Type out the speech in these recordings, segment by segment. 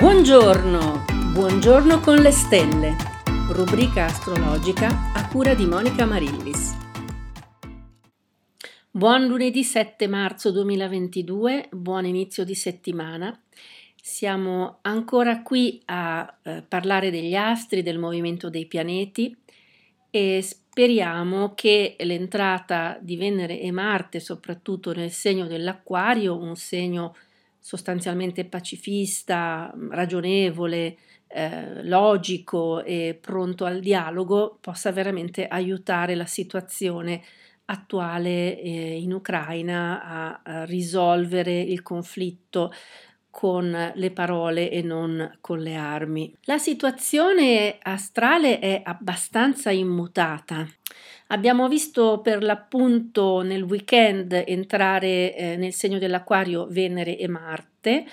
Buongiorno, buongiorno con le stelle, rubrica astrologica a cura di Monica Marillis. Buon lunedì 7 marzo 2022, buon inizio di settimana. Siamo ancora qui a eh, parlare degli astri, del movimento dei pianeti e speriamo che l'entrata di Venere e Marte, soprattutto nel segno dell'Acquario, un segno sostanzialmente pacifista, ragionevole, eh, logico e pronto al dialogo, possa veramente aiutare la situazione attuale eh, in Ucraina a, a risolvere il conflitto con le parole e non con le armi. La situazione astrale è abbastanza immutata. Abbiamo visto per l'appunto nel weekend entrare eh, nel segno dell'acquario Venere e Marte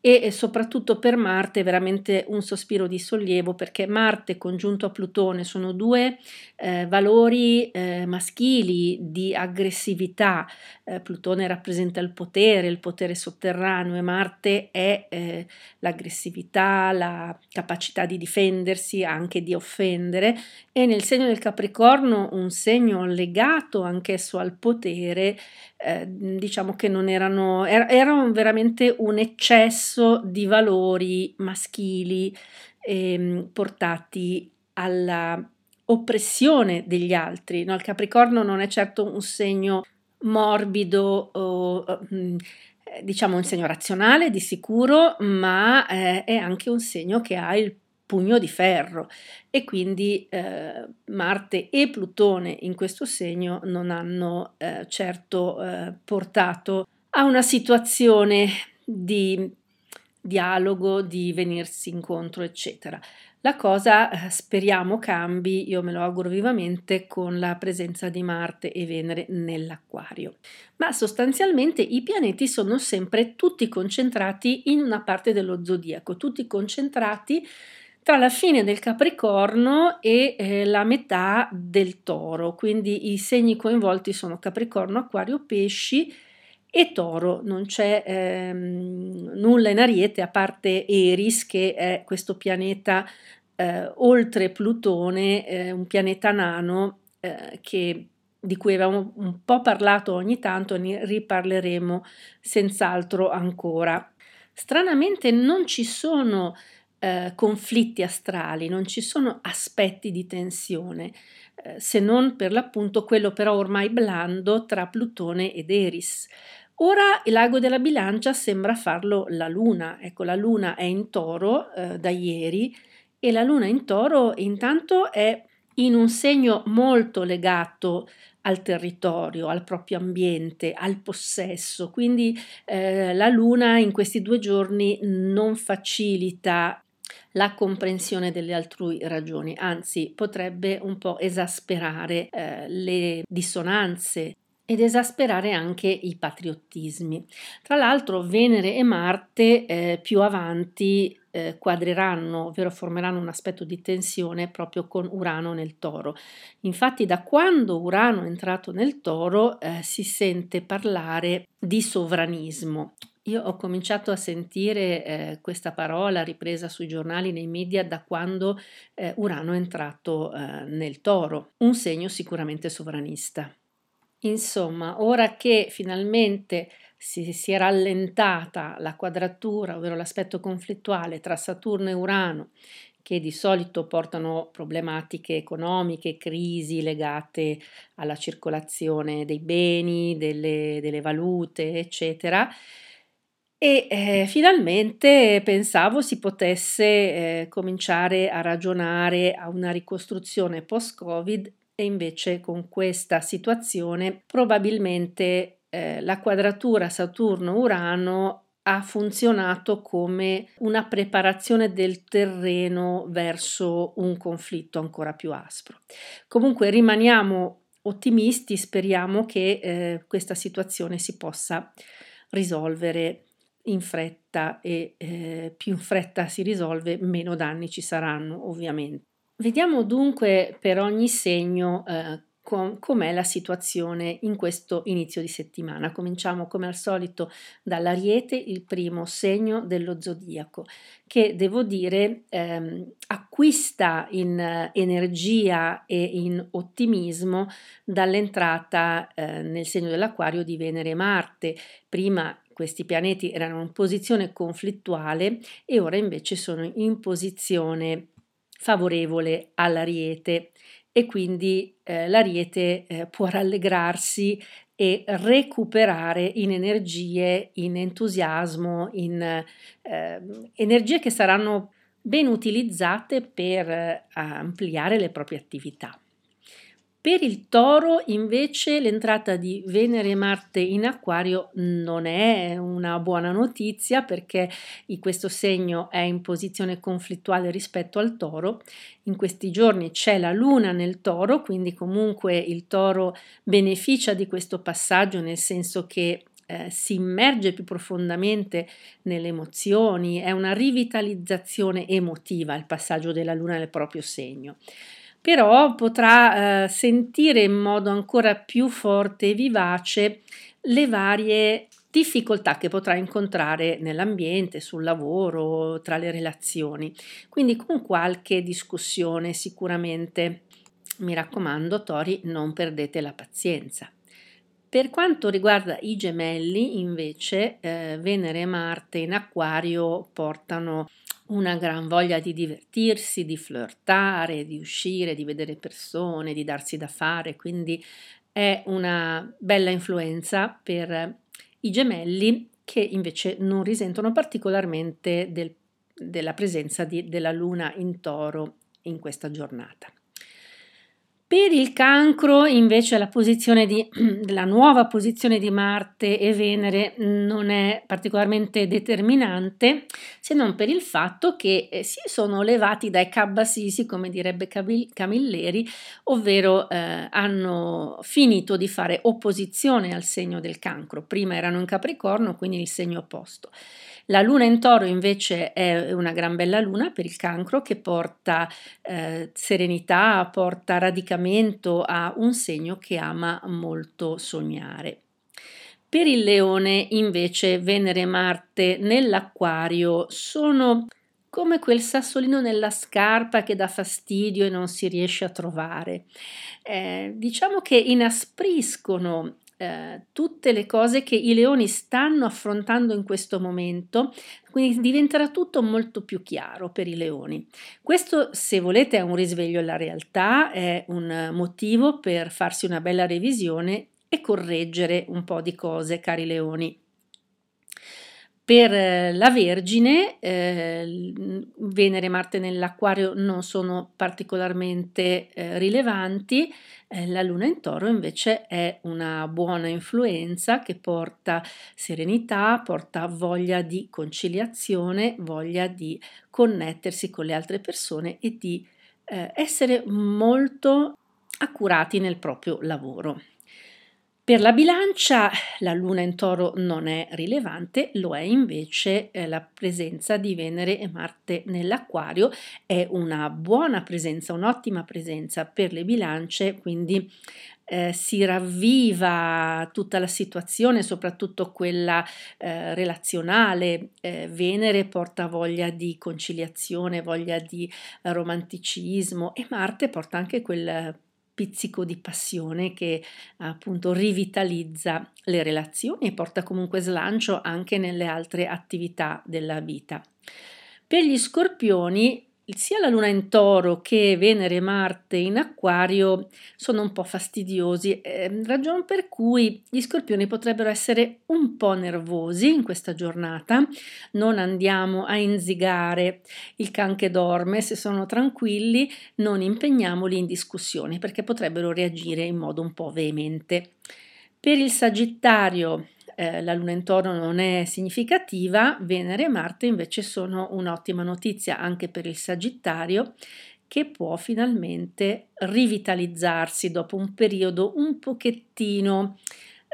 e soprattutto per Marte veramente un sospiro di sollievo perché Marte congiunto a Plutone sono due eh, valori eh, maschili di aggressività. Eh, Plutone rappresenta il potere, il potere sotterraneo e Marte è eh, l'aggressività, la capacità di difendersi, anche di offendere e nel segno del Capricorno un segno legato anch'esso al potere, eh, diciamo che non erano, er- erano veramente un eccesso di valori maschili eh, portati alla oppressione degli altri. No? Il Capricorno non è certo un segno morbido o mm, diciamo un segno razionale di sicuro, ma eh, è anche un segno che ha il pugno di ferro e quindi eh, Marte e Plutone in questo segno non hanno eh, certo eh, portato a una situazione di dialogo, di venirsi incontro, eccetera. La cosa eh, speriamo cambi, io me lo auguro vivamente, con la presenza di Marte e Venere nell'acquario. Ma sostanzialmente i pianeti sono sempre tutti concentrati in una parte dello zodiaco, tutti concentrati tra la fine del Capricorno e eh, la metà del Toro, quindi i segni coinvolti sono Capricorno, Acquario, Pesci, e Toro non c'è ehm, nulla in Ariete a parte Eris che è questo pianeta eh, oltre Plutone, eh, un pianeta nano eh, che, di cui avevamo un po' parlato ogni tanto e ne riparleremo senz'altro ancora. Stranamente non ci sono eh, conflitti astrali, non ci sono aspetti di tensione, eh, se non per l'appunto quello però ormai blando tra Plutone ed Eris. Ora il lago della bilancia sembra farlo la luna, ecco la luna è in toro eh, da ieri e la luna in toro intanto è in un segno molto legato al territorio, al proprio ambiente, al possesso, quindi eh, la luna in questi due giorni non facilita la comprensione delle altrui ragioni, anzi potrebbe un po' esasperare eh, le dissonanze ed esasperare anche i patriottismi. Tra l'altro Venere e Marte eh, più avanti eh, quadreranno, ovvero formeranno un aspetto di tensione proprio con Urano nel toro. Infatti da quando Urano è entrato nel toro eh, si sente parlare di sovranismo. Io ho cominciato a sentire eh, questa parola ripresa sui giornali, nei media, da quando eh, Urano è entrato eh, nel toro, un segno sicuramente sovranista. Insomma, ora che finalmente si, si è rallentata la quadratura, ovvero l'aspetto conflittuale tra Saturno e Urano, che di solito portano problematiche economiche, crisi legate alla circolazione dei beni, delle, delle valute, eccetera. E eh, finalmente pensavo si potesse eh, cominciare a ragionare a una ricostruzione post-Covid e invece con questa situazione probabilmente eh, la quadratura Saturno-Urano ha funzionato come una preparazione del terreno verso un conflitto ancora più aspro. Comunque rimaniamo ottimisti, speriamo che eh, questa situazione si possa risolvere in fretta e eh, più in fretta si risolve, meno danni ci saranno ovviamente. Vediamo dunque per ogni segno eh, com- com'è la situazione in questo inizio di settimana. Cominciamo come al solito dall'Ariete, il primo segno dello zodiaco, che devo dire ehm, acquista in eh, energia e in ottimismo dall'entrata eh, nel segno dell'Aquario di Venere e Marte. Prima questi pianeti erano in posizione conflittuale e ora invece sono in posizione favorevole all'Ariete e quindi eh, l'ariete eh, può rallegrarsi e recuperare in energie, in entusiasmo, in eh, energie che saranno ben utilizzate per eh, ampliare le proprie attività. Per il toro invece l'entrata di Venere e Marte in acquario non è una buona notizia perché questo segno è in posizione conflittuale rispetto al toro. In questi giorni c'è la luna nel toro, quindi comunque il toro beneficia di questo passaggio nel senso che eh, si immerge più profondamente nelle emozioni, è una rivitalizzazione emotiva il passaggio della luna nel proprio segno però potrà eh, sentire in modo ancora più forte e vivace le varie difficoltà che potrà incontrare nell'ambiente, sul lavoro, tra le relazioni. Quindi con qualche discussione sicuramente. Mi raccomando, Tori, non perdete la pazienza. Per quanto riguarda i gemelli, invece, eh, Venere e Marte in acquario portano una gran voglia di divertirsi, di flirtare, di uscire, di vedere persone, di darsi da fare, quindi è una bella influenza per i gemelli che invece non risentono particolarmente del, della presenza di, della luna in toro in questa giornata. Per il cancro invece la, posizione di, la nuova posizione di Marte e Venere non è particolarmente determinante se non per il fatto che eh, si sono levati dai cabbasisi, come direbbe Camilleri, ovvero eh, hanno finito di fare opposizione al segno del cancro. Prima erano in Capricorno, quindi il segno opposto. La luna in toro invece è una gran bella luna per il cancro che porta eh, serenità, porta radicamento a un segno che ama molto sognare. Per il leone invece Venere e Marte nell'acquario sono come quel sassolino nella scarpa che dà fastidio e non si riesce a trovare. Eh, diciamo che inaspriscono eh, tutte le cose che i leoni stanno affrontando in questo momento, quindi diventerà tutto molto più chiaro per i leoni. Questo, se volete, è un risveglio alla realtà, è un motivo per farsi una bella revisione e correggere un po' di cose, cari leoni. Per eh, la Vergine, eh, Venere e Marte nell'Acquario non sono particolarmente eh, rilevanti, eh, la Luna in Toro invece è una buona influenza che porta serenità, porta voglia di conciliazione, voglia di connettersi con le altre persone e di eh, essere molto accurati nel proprio lavoro. Per la bilancia la luna in toro non è rilevante, lo è invece eh, la presenza di Venere e Marte nell'acquario, è una buona presenza, un'ottima presenza per le bilance, quindi eh, si ravviva tutta la situazione, soprattutto quella eh, relazionale. Eh, Venere porta voglia di conciliazione, voglia di romanticismo e Marte porta anche quel pizzico di passione che appunto rivitalizza le relazioni e porta comunque slancio anche nelle altre attività della vita. Per gli scorpioni sia la Luna in toro che Venere e Marte in acquario sono un po' fastidiosi, eh, ragione per cui gli scorpioni potrebbero essere un po' nervosi in questa giornata. Non andiamo a inzigare il can che dorme, se sono tranquilli non impegniamoli in discussioni perché potrebbero reagire in modo un po' veemente. Per il Sagittario eh, la luna in toro non è significativa, Venere e Marte invece sono un'ottima notizia anche per il Sagittario che può finalmente rivitalizzarsi dopo un periodo un pochettino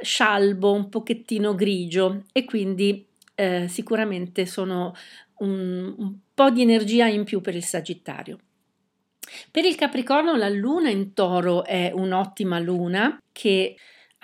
scialbo, un pochettino grigio e quindi eh, sicuramente sono un, un po' di energia in più per il Sagittario. Per il Capricorno la luna in toro è un'ottima luna che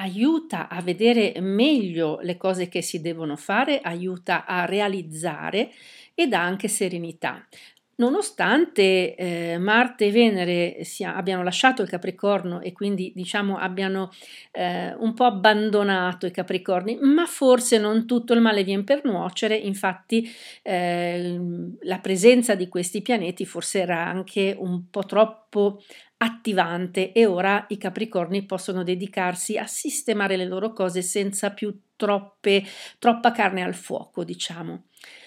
aiuta a vedere meglio le cose che si devono fare, aiuta a realizzare e dà anche serenità. Nonostante eh, Marte e Venere sia, abbiano lasciato il Capricorno e quindi diciamo abbiano eh, un po' abbandonato i Capricorni, ma forse non tutto il male viene per nuocere, infatti eh, la presenza di questi pianeti forse era anche un po' troppo attivante e ora i Capricorni possono dedicarsi a sistemare le loro cose senza più troppe, troppa carne al fuoco, diciamo.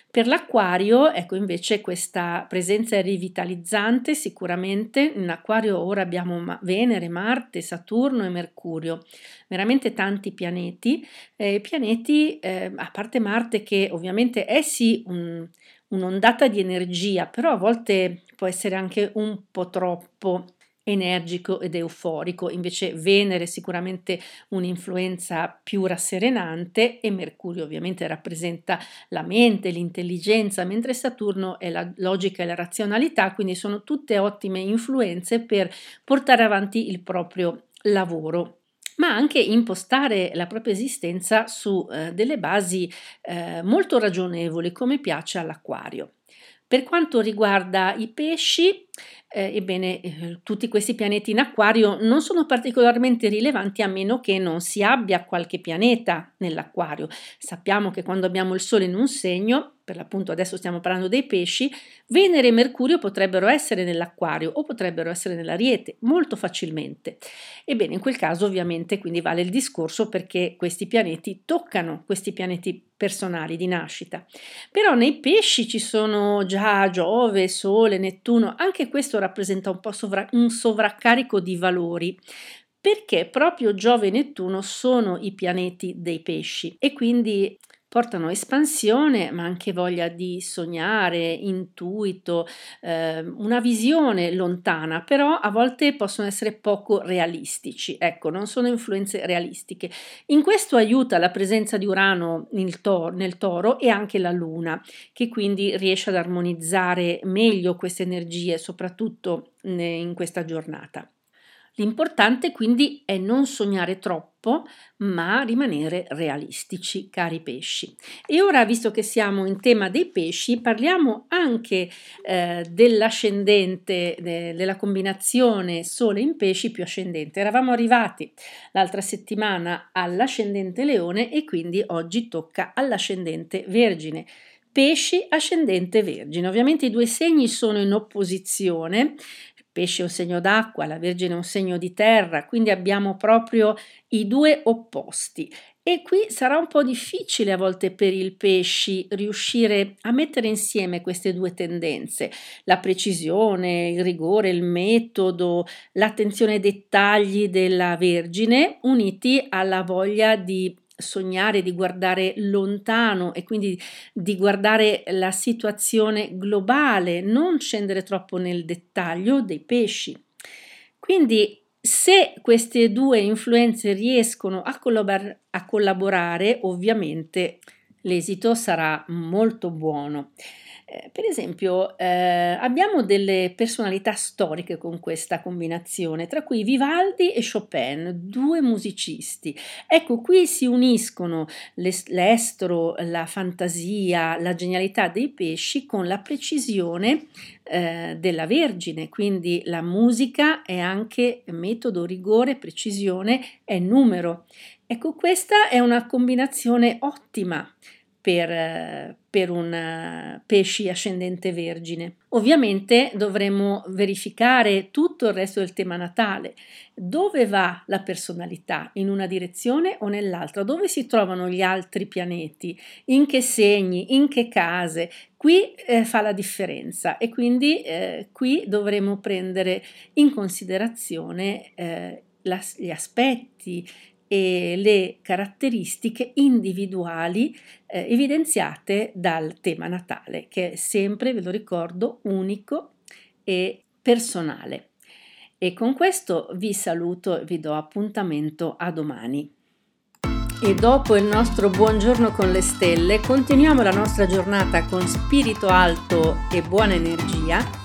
Per l'acquario, ecco invece questa presenza è rivitalizzante sicuramente. In acquario ora abbiamo Venere, Marte, Saturno e Mercurio, veramente tanti pianeti. Eh, pianeti, eh, a parte Marte che ovviamente è sì un, un'ondata di energia, però a volte può essere anche un po' troppo energico ed euforico, invece Venere sicuramente un'influenza più rasserenante e Mercurio ovviamente rappresenta la mente, l'intelligenza, mentre Saturno è la logica e la razionalità, quindi sono tutte ottime influenze per portare avanti il proprio lavoro ma anche impostare la propria esistenza su eh, delle basi eh, molto ragionevoli come piace all'acquario. Per quanto riguarda i pesci, eh, ebbene, eh, tutti questi pianeti in acquario non sono particolarmente rilevanti a meno che non si abbia qualche pianeta nell'acquario. Sappiamo che quando abbiamo il Sole in un segno, per l'appunto adesso stiamo parlando dei pesci, Venere e Mercurio potrebbero essere nell'acquario o potrebbero essere nell'ariete molto facilmente. Ebbene, in quel caso ovviamente quindi vale il discorso perché questi pianeti toccano questi pianeti personali di nascita. Però nei pesci ci sono già Giove, Sole, Nettuno, anche questo rappresenta un po' sovra- un sovraccarico di valori perché proprio Giove e Nettuno sono i pianeti dei pesci e quindi portano espansione, ma anche voglia di sognare, intuito, eh, una visione lontana, però a volte possono essere poco realistici. Ecco, non sono influenze realistiche. In questo aiuta la presenza di Urano nel, to- nel toro e anche la Luna, che quindi riesce ad armonizzare meglio queste energie, soprattutto in questa giornata. L'importante quindi è non sognare troppo, ma rimanere realistici, cari pesci. E ora, visto che siamo in tema dei pesci, parliamo anche eh, dell'ascendente, de, della combinazione Sole in pesci più ascendente. Eravamo arrivati l'altra settimana all'ascendente leone e quindi oggi tocca all'ascendente vergine pesci ascendente vergine. Ovviamente i due segni sono in opposizione, pesce è un segno d'acqua, la Vergine è un segno di terra, quindi abbiamo proprio i due opposti. E qui sarà un po' difficile a volte per il pesci riuscire a mettere insieme queste due tendenze, la precisione, il rigore, il metodo, l'attenzione ai dettagli della Vergine, uniti alla voglia di sognare, di guardare lontano e quindi di guardare la situazione globale, non scendere troppo nel dettaglio dei pesci. Quindi se queste due influenze riescono a, collabor- a collaborare, ovviamente l'esito sarà molto buono. Eh, per esempio, eh, abbiamo delle personalità storiche con questa combinazione, tra cui Vivaldi e Chopin, due musicisti. Ecco, qui si uniscono l'estro, la fantasia, la genialità dei pesci con la precisione eh, della Vergine, quindi la musica è anche metodo, rigore, precisione, è numero. Ecco, questa è una combinazione ottima per, per un pesci ascendente vergine. Ovviamente dovremo verificare tutto il resto del tema natale. Dove va la personalità? In una direzione o nell'altra? Dove si trovano gli altri pianeti? In che segni? In che case? Qui eh, fa la differenza e quindi eh, qui dovremo prendere in considerazione eh, la, gli aspetti, e le caratteristiche individuali eh, evidenziate dal tema natale, che è sempre, ve lo ricordo, unico e personale. E con questo vi saluto e vi do appuntamento a domani. E dopo il nostro buongiorno con le stelle, continuiamo la nostra giornata con spirito alto e buona energia